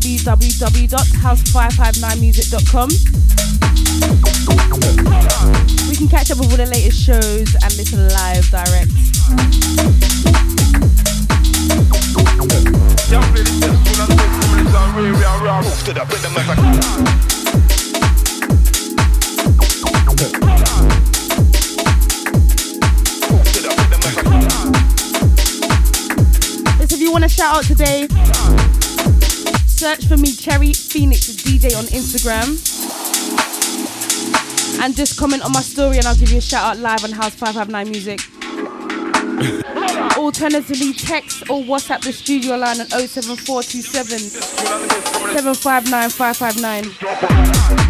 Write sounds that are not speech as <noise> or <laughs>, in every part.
www.house559music.com. We can catch up with all the latest shows and listen live direct. if you want to shout out today, search for me, Cherry Phoenix DJ on Instagram. And just comment on my story and I'll give you a shout out live on House 559 Music. <laughs> Alternatively, text or WhatsApp the studio line on 07427 759 559.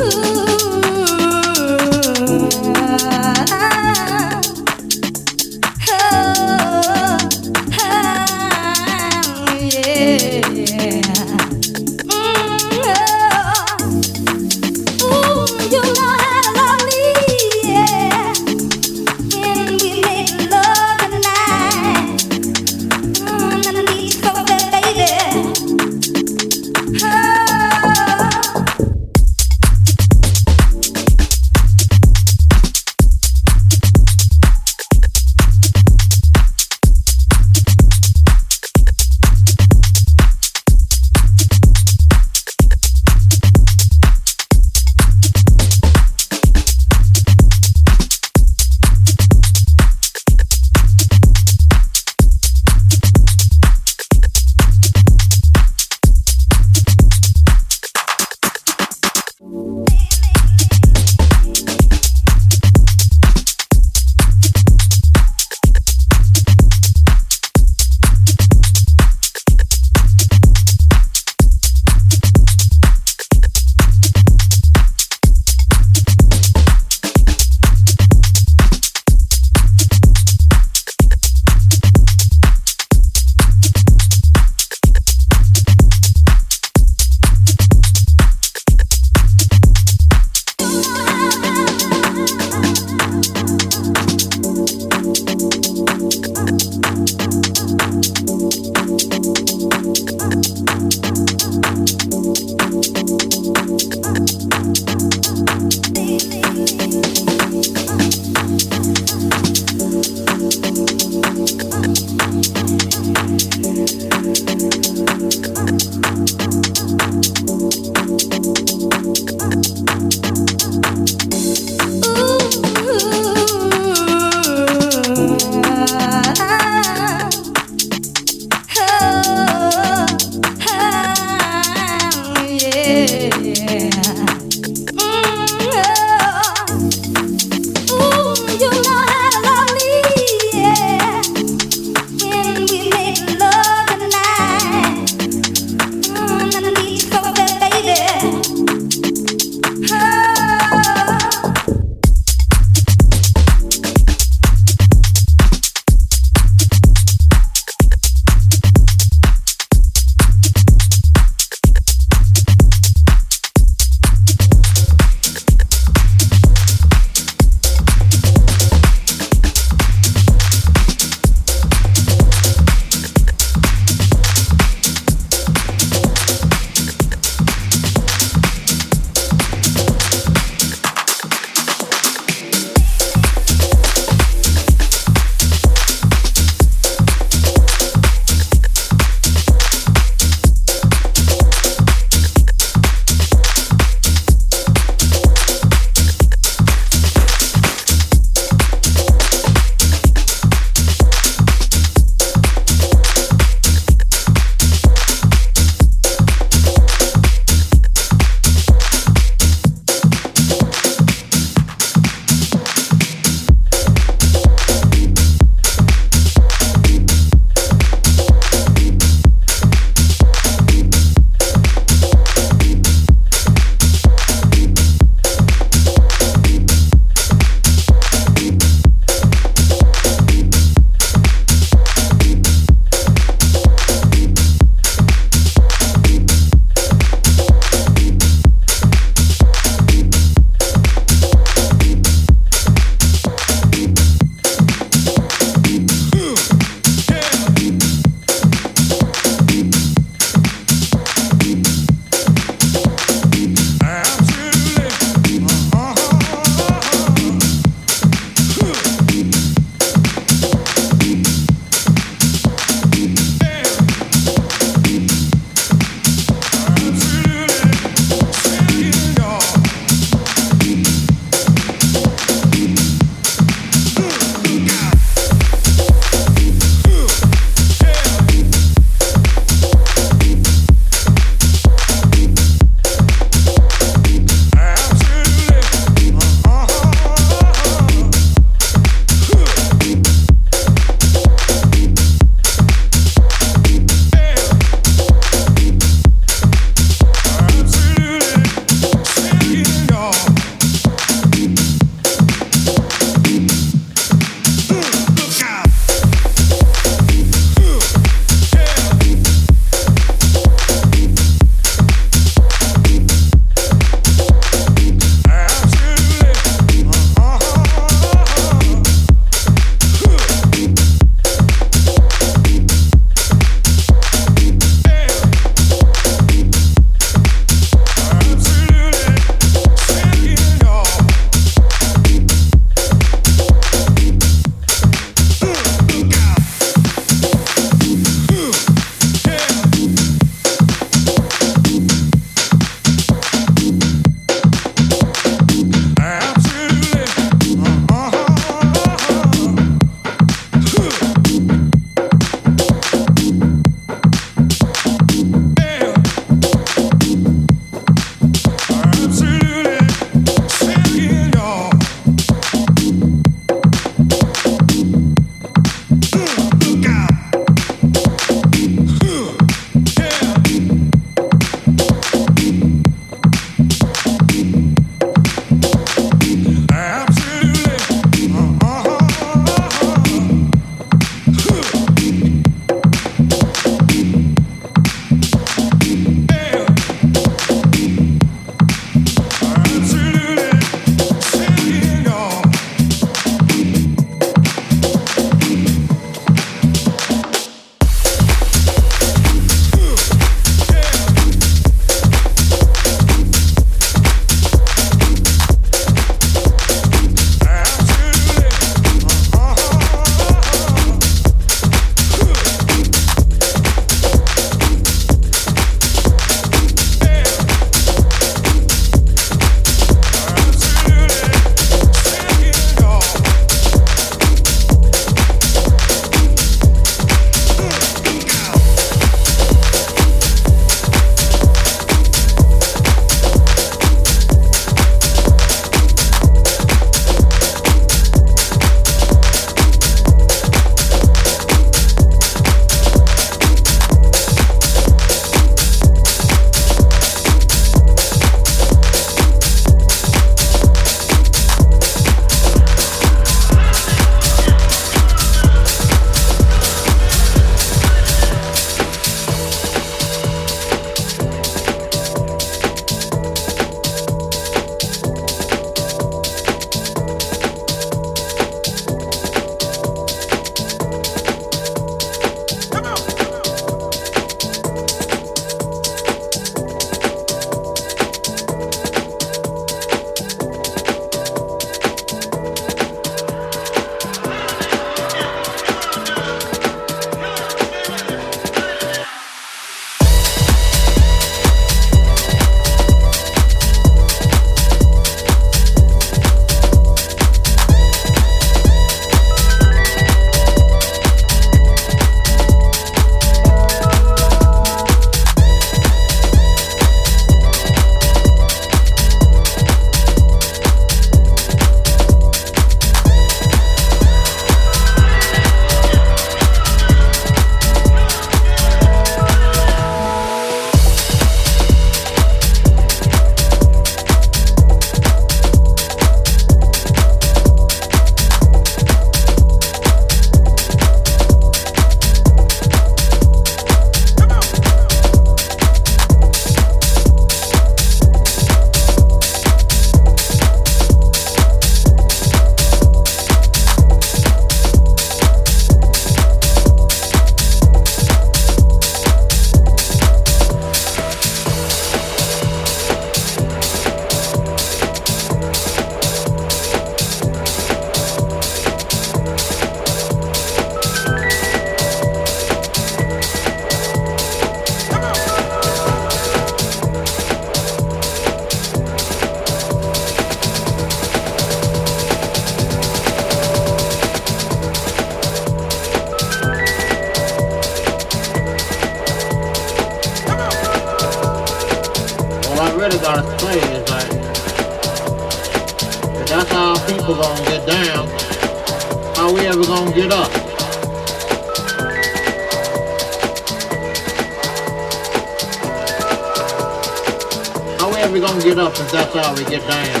That's how we get down?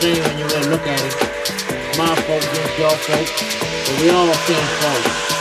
See, when you really look at it, my folks against your folks, but we all same folks.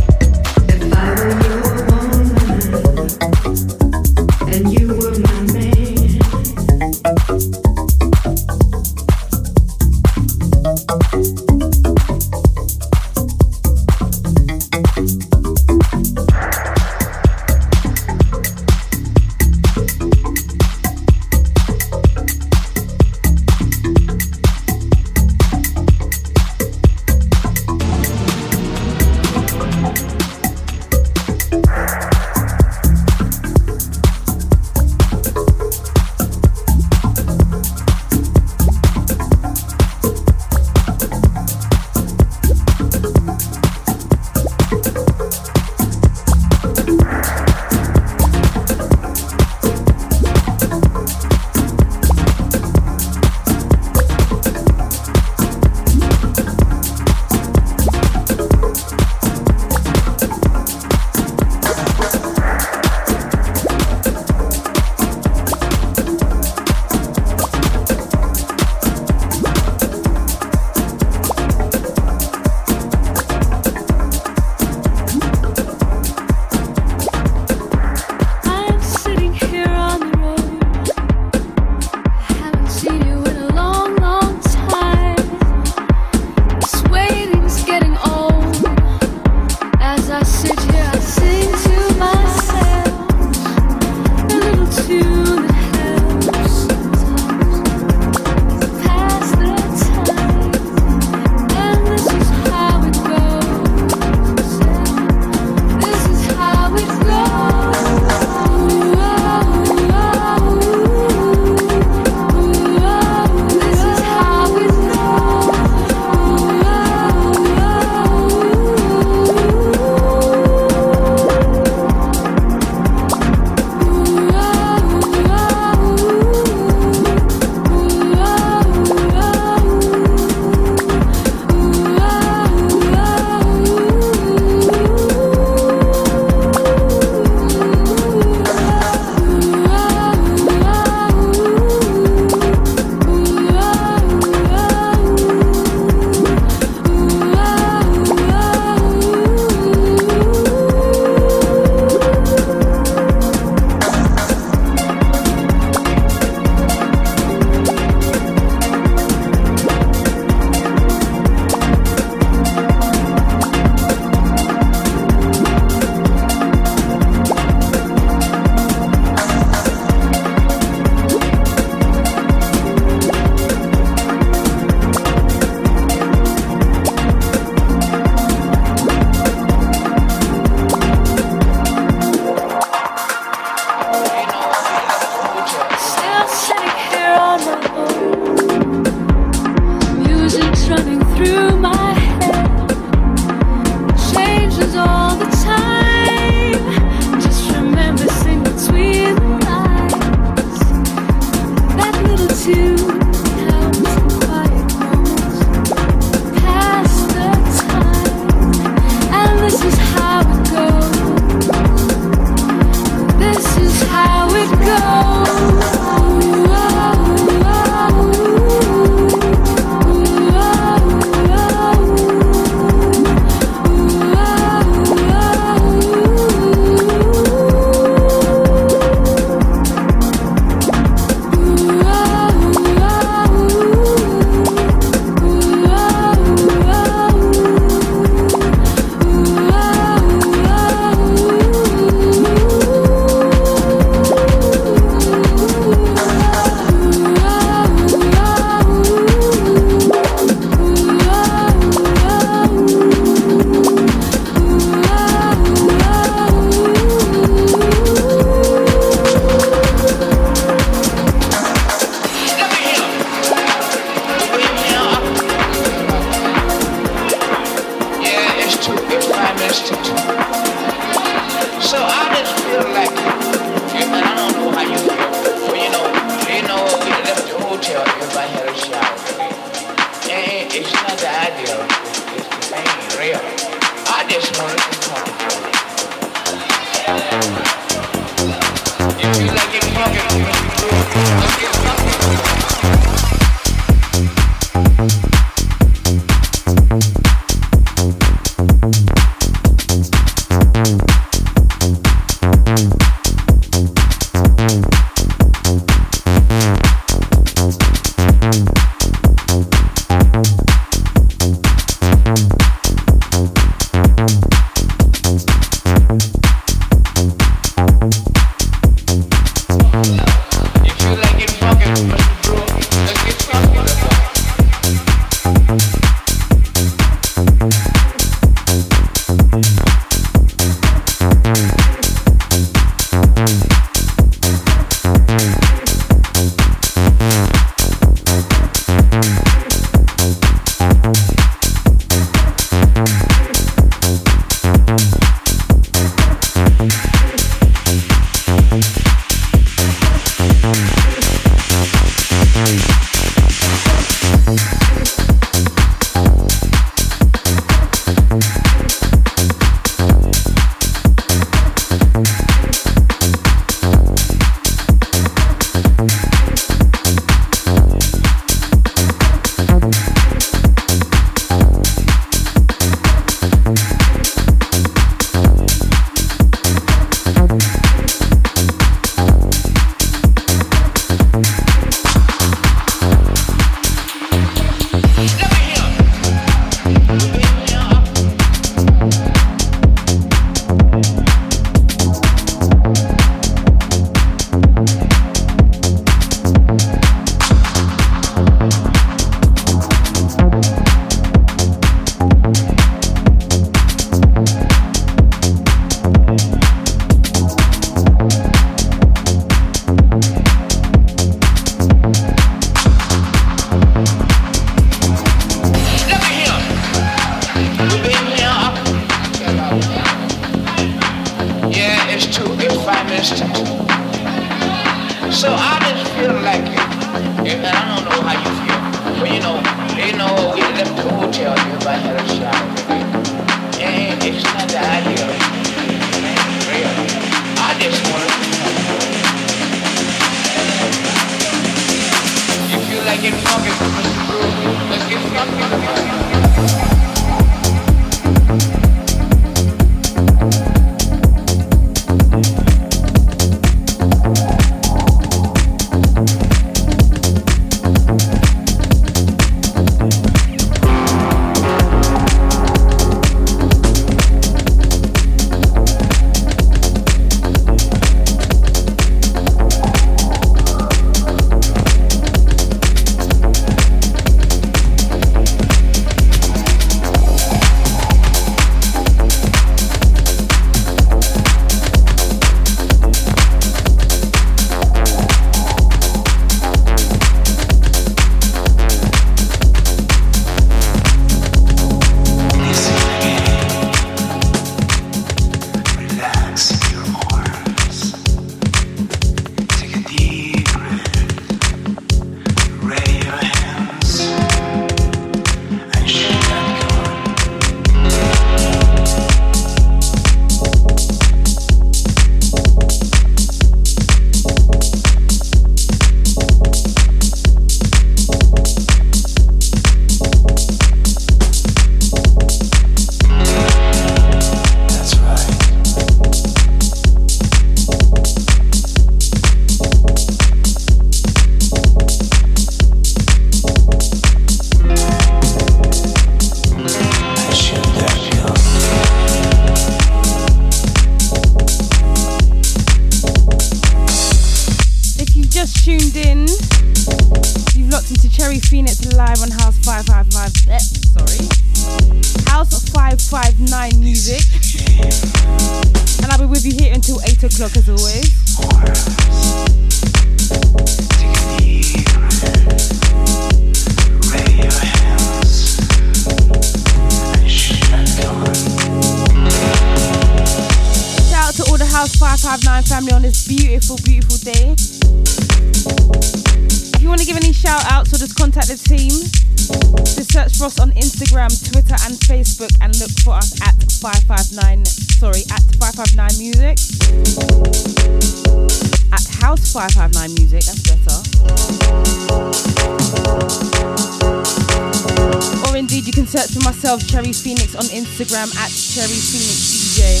Instagram at Cherry Phoenix DJ.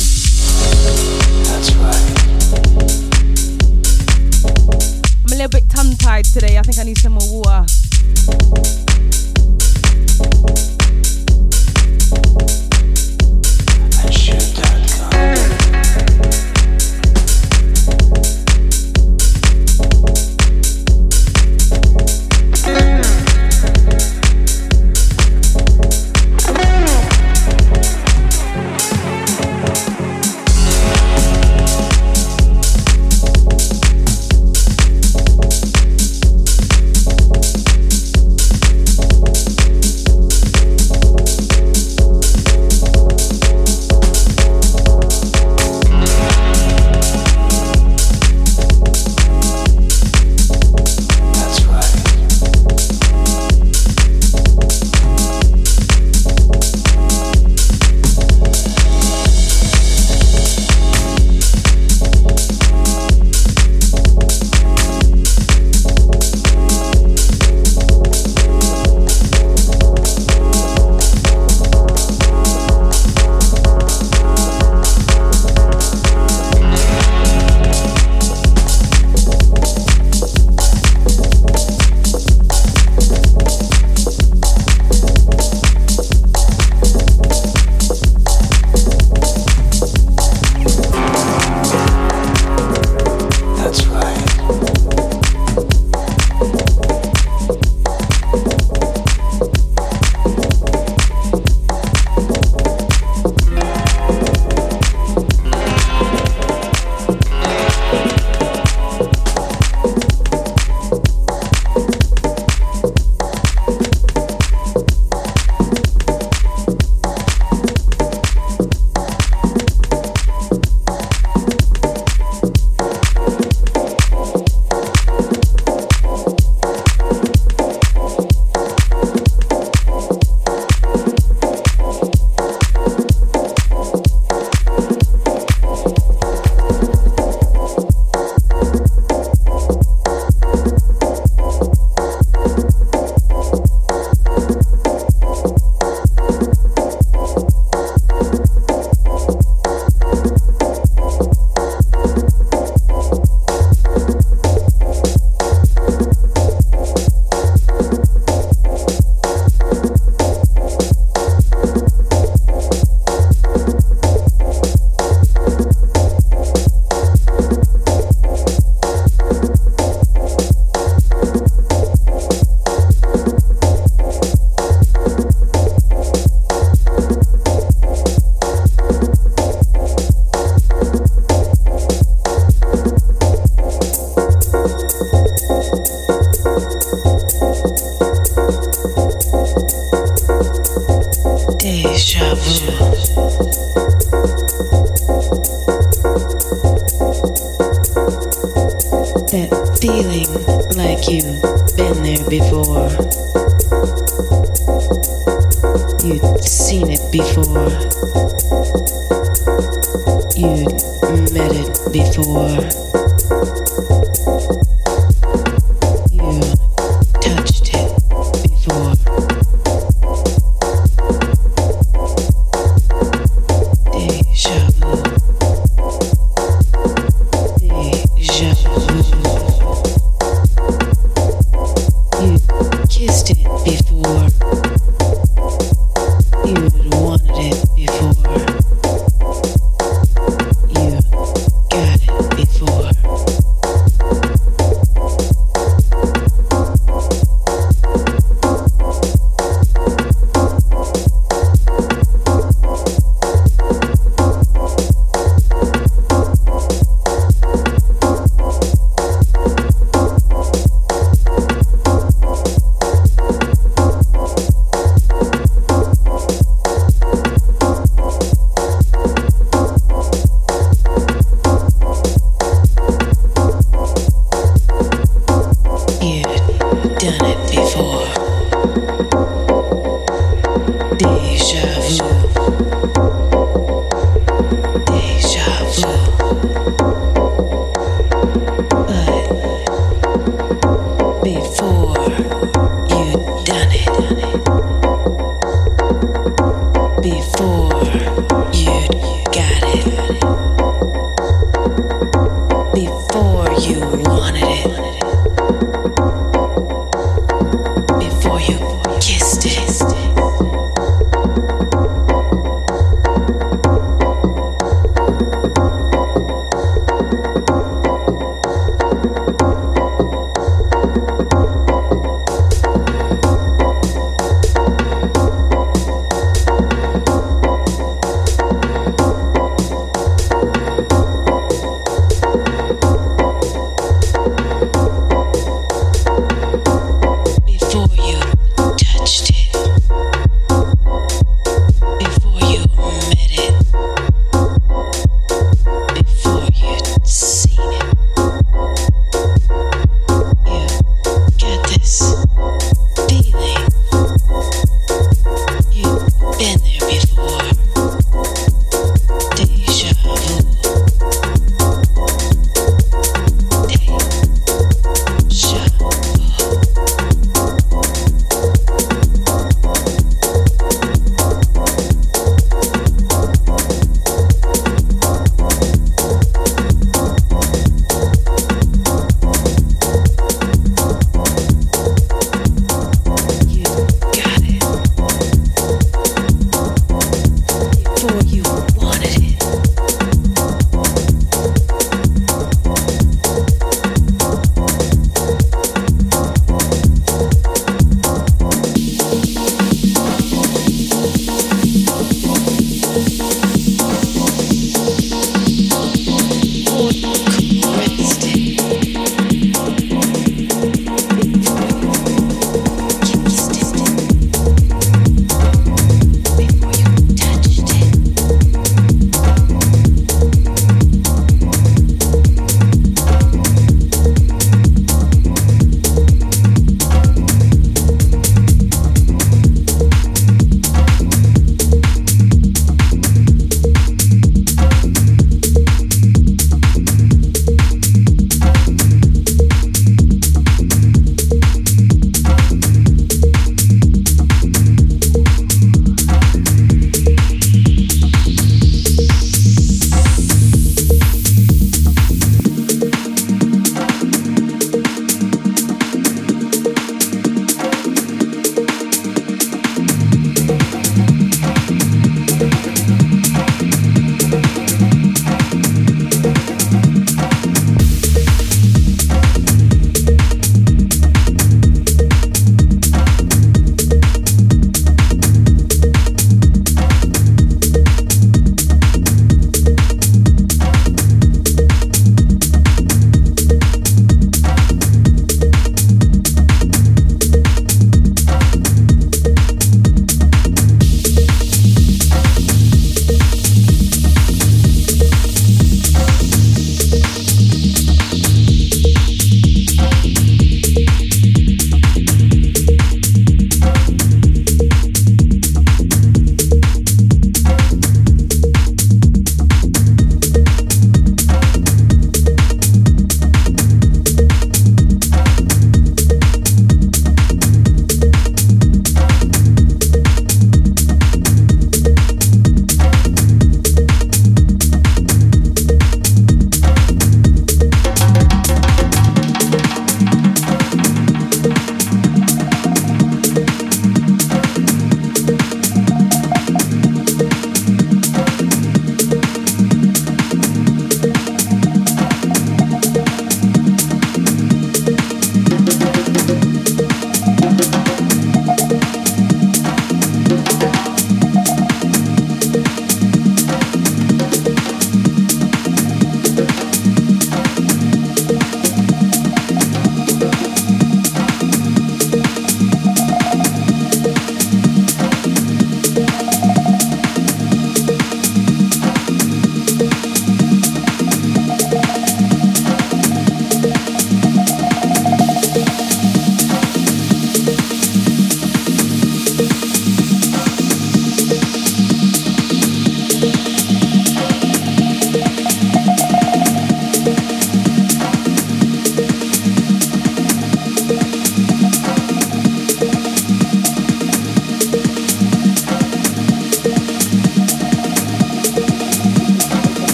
That's right. I'm a little bit tongue tied today. I think I need some more water.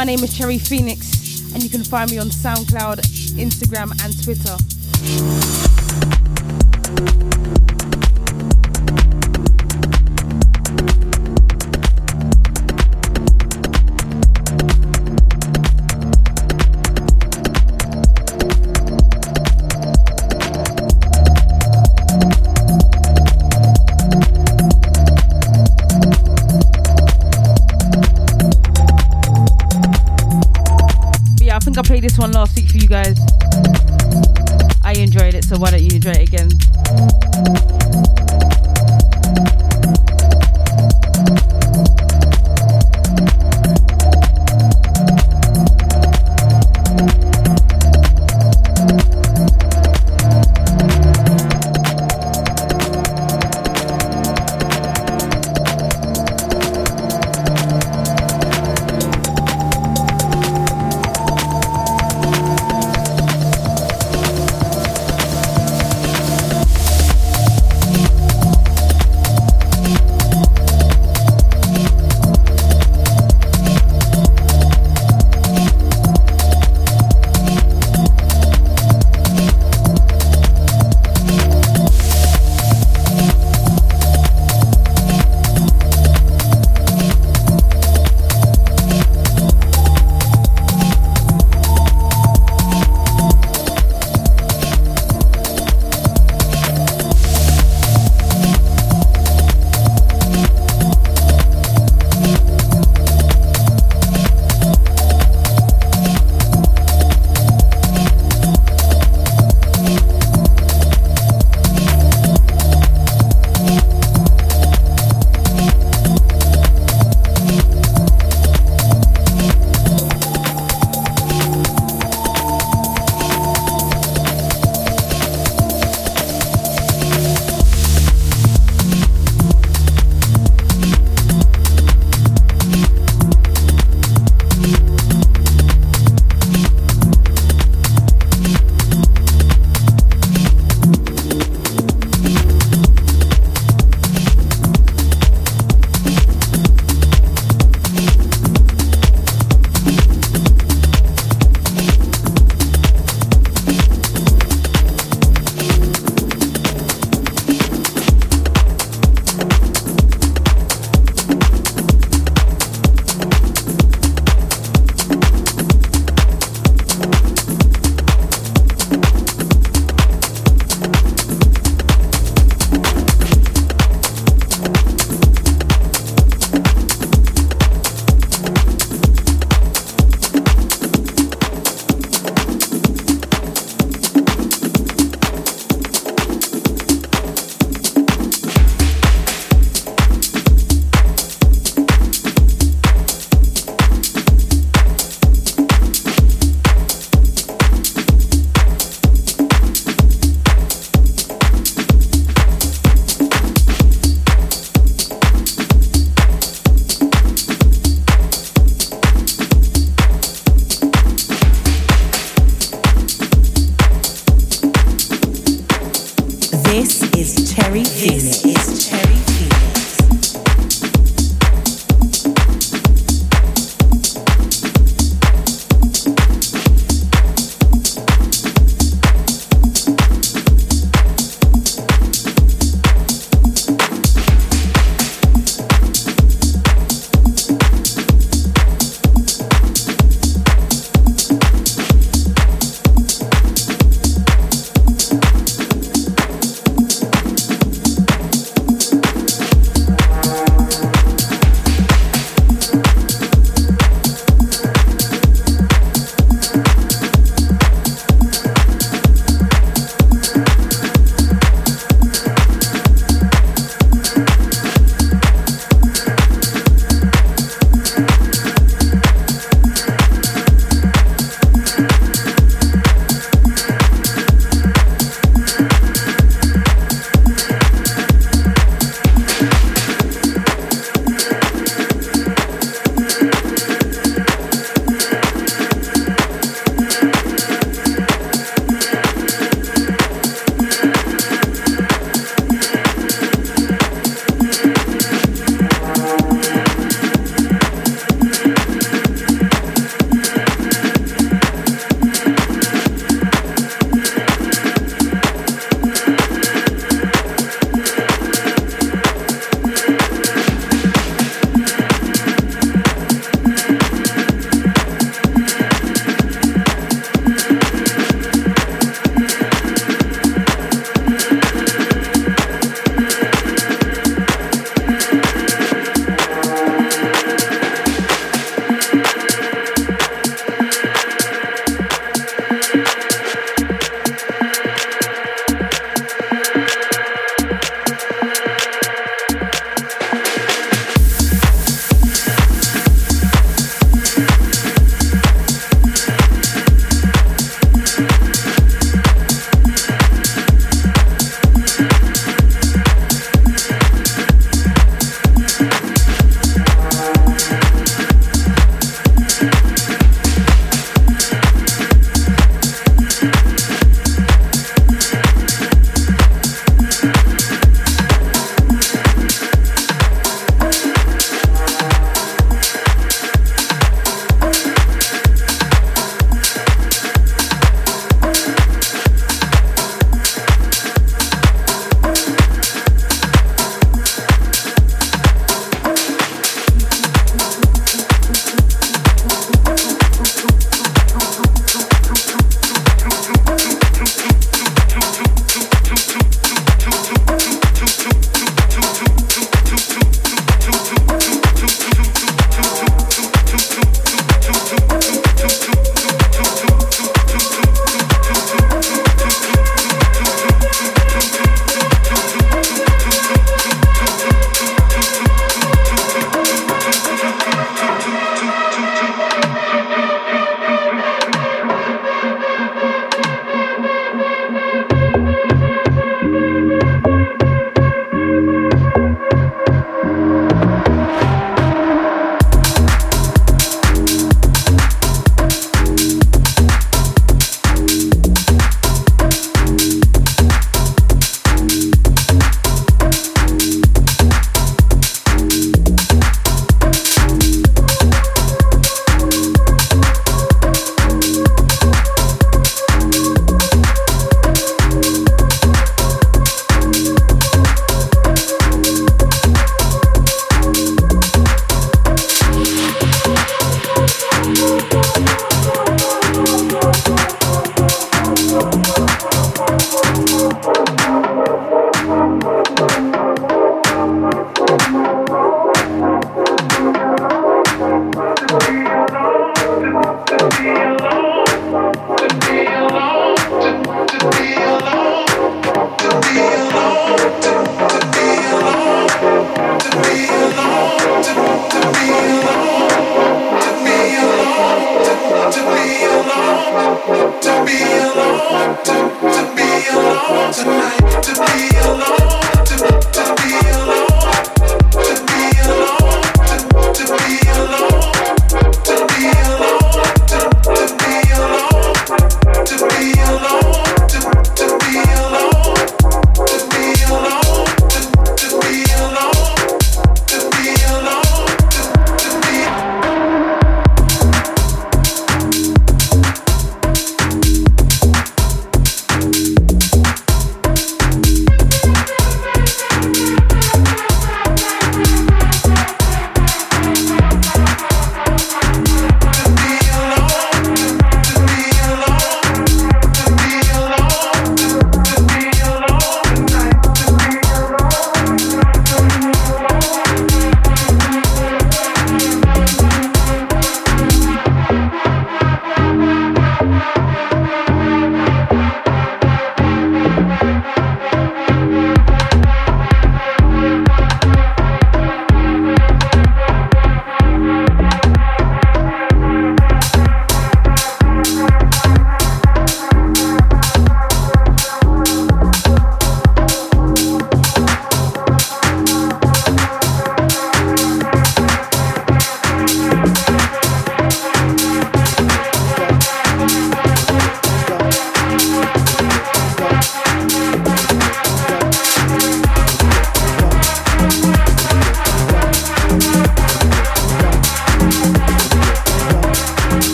My name is Cherry Phoenix, and you can find me on SoundCloud, Instagram, and Twitter.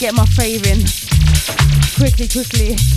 Get my fave in. Quickly, quickly.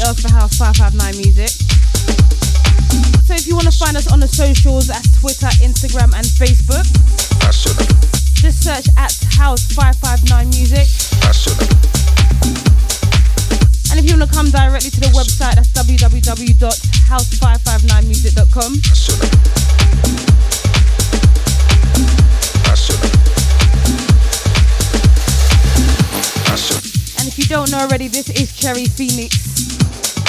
Details for House 559 Music. So if you want to find us on the socials at Twitter, Instagram, and Facebook, just search at House 559 Music. And if you want to come directly to the website, that's www.house559music.com. And if you don't know already, this is Cherry Phoenix.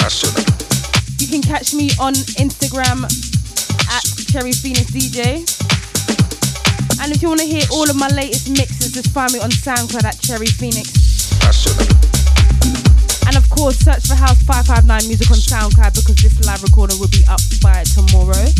You can catch me on Instagram at Cherry Phoenix DJ. And if you want to hear all of my latest mixes, just find me on SoundCloud at Cherry Phoenix. And of course, search for House 559 Music on SoundCloud because this live recording will be up by tomorrow.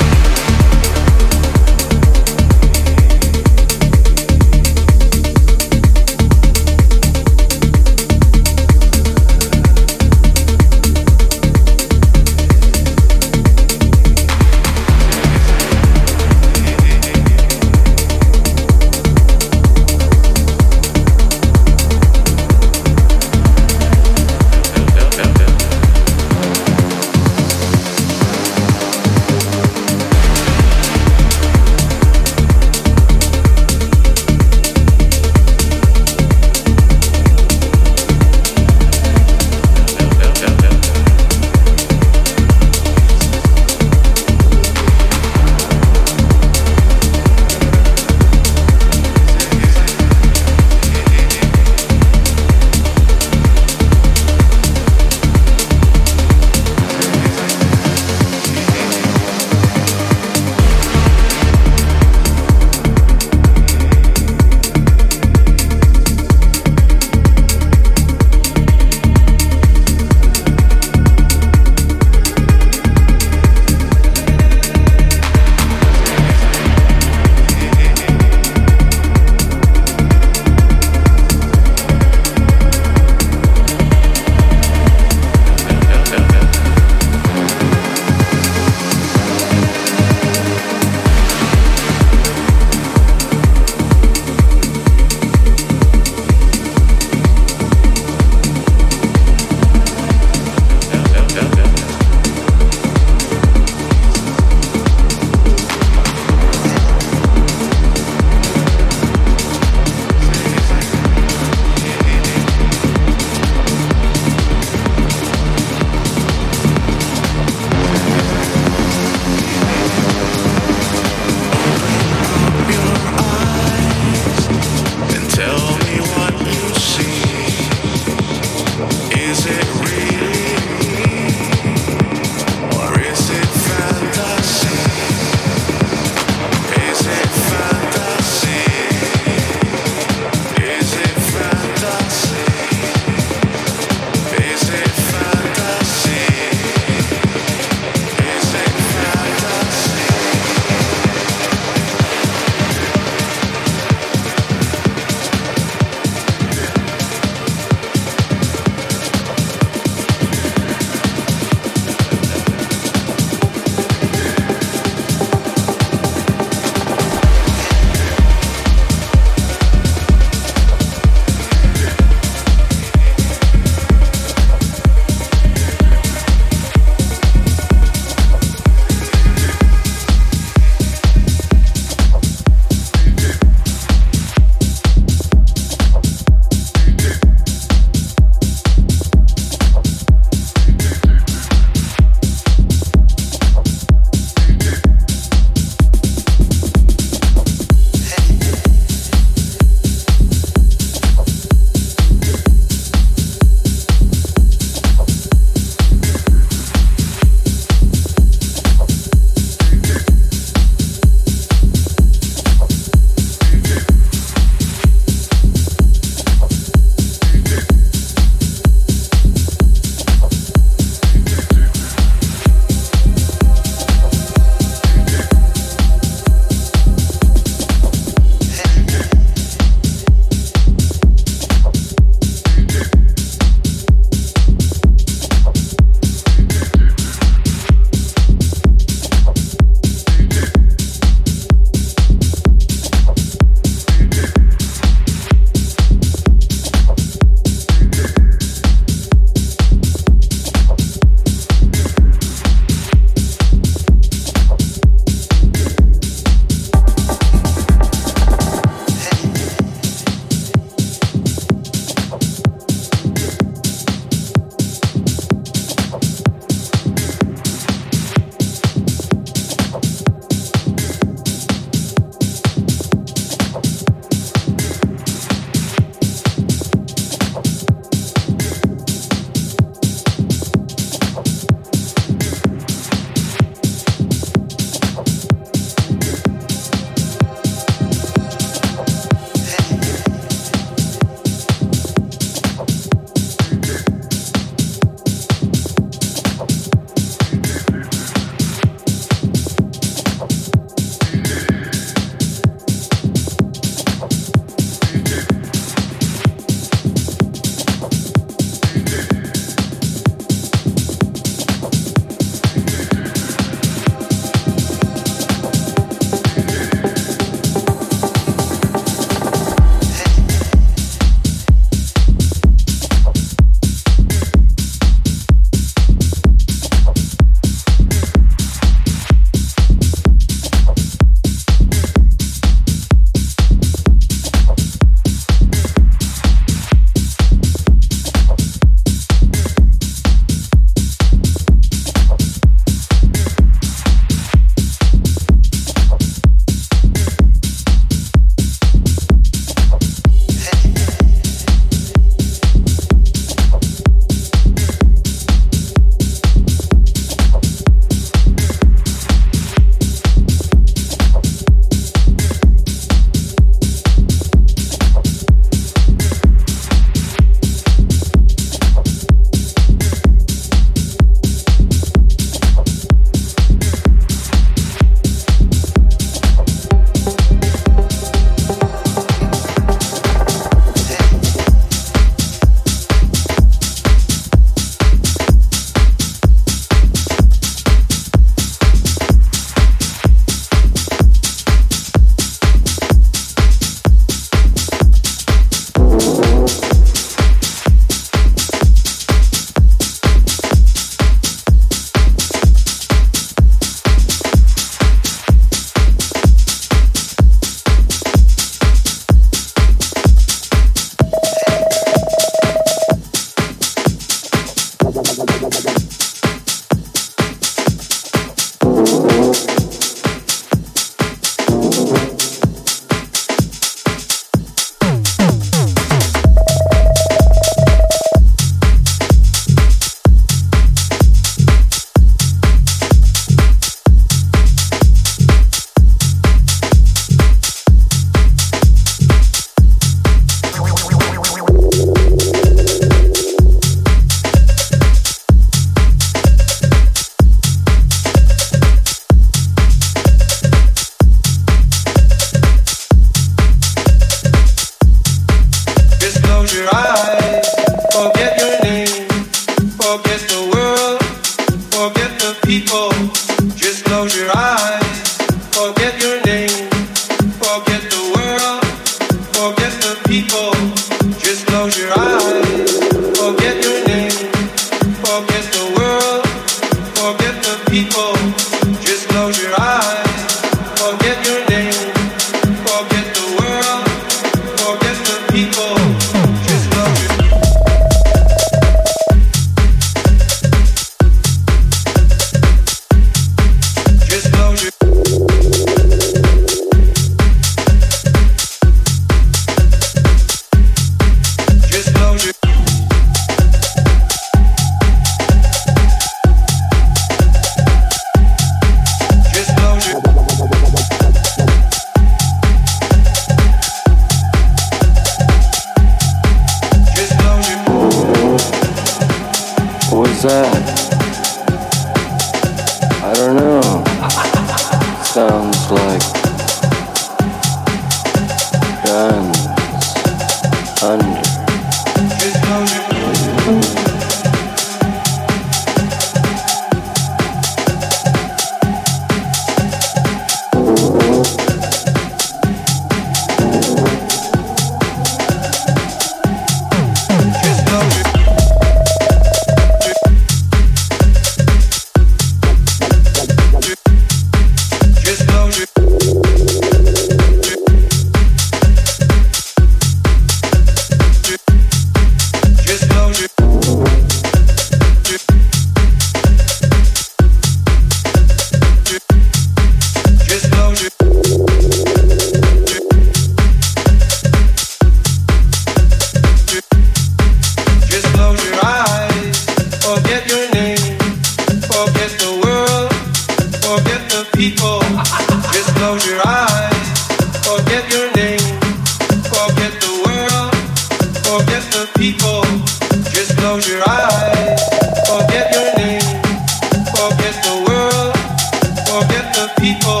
Benjamina.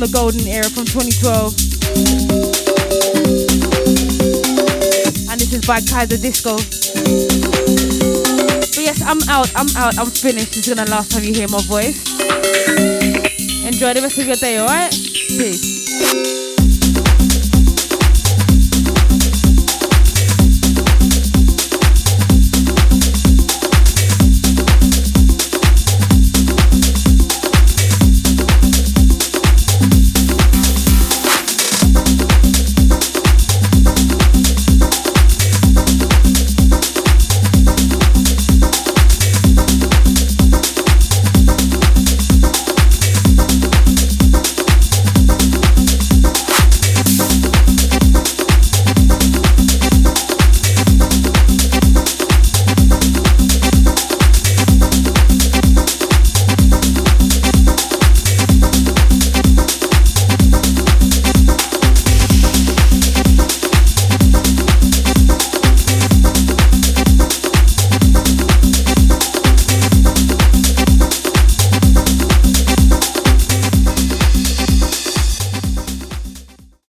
The golden era from 2012. And this is by Kaiser Disco. But yes, I'm out, I'm out, I'm finished. This is gonna last time you hear my voice. Enjoy the rest of your day, alright? Peace.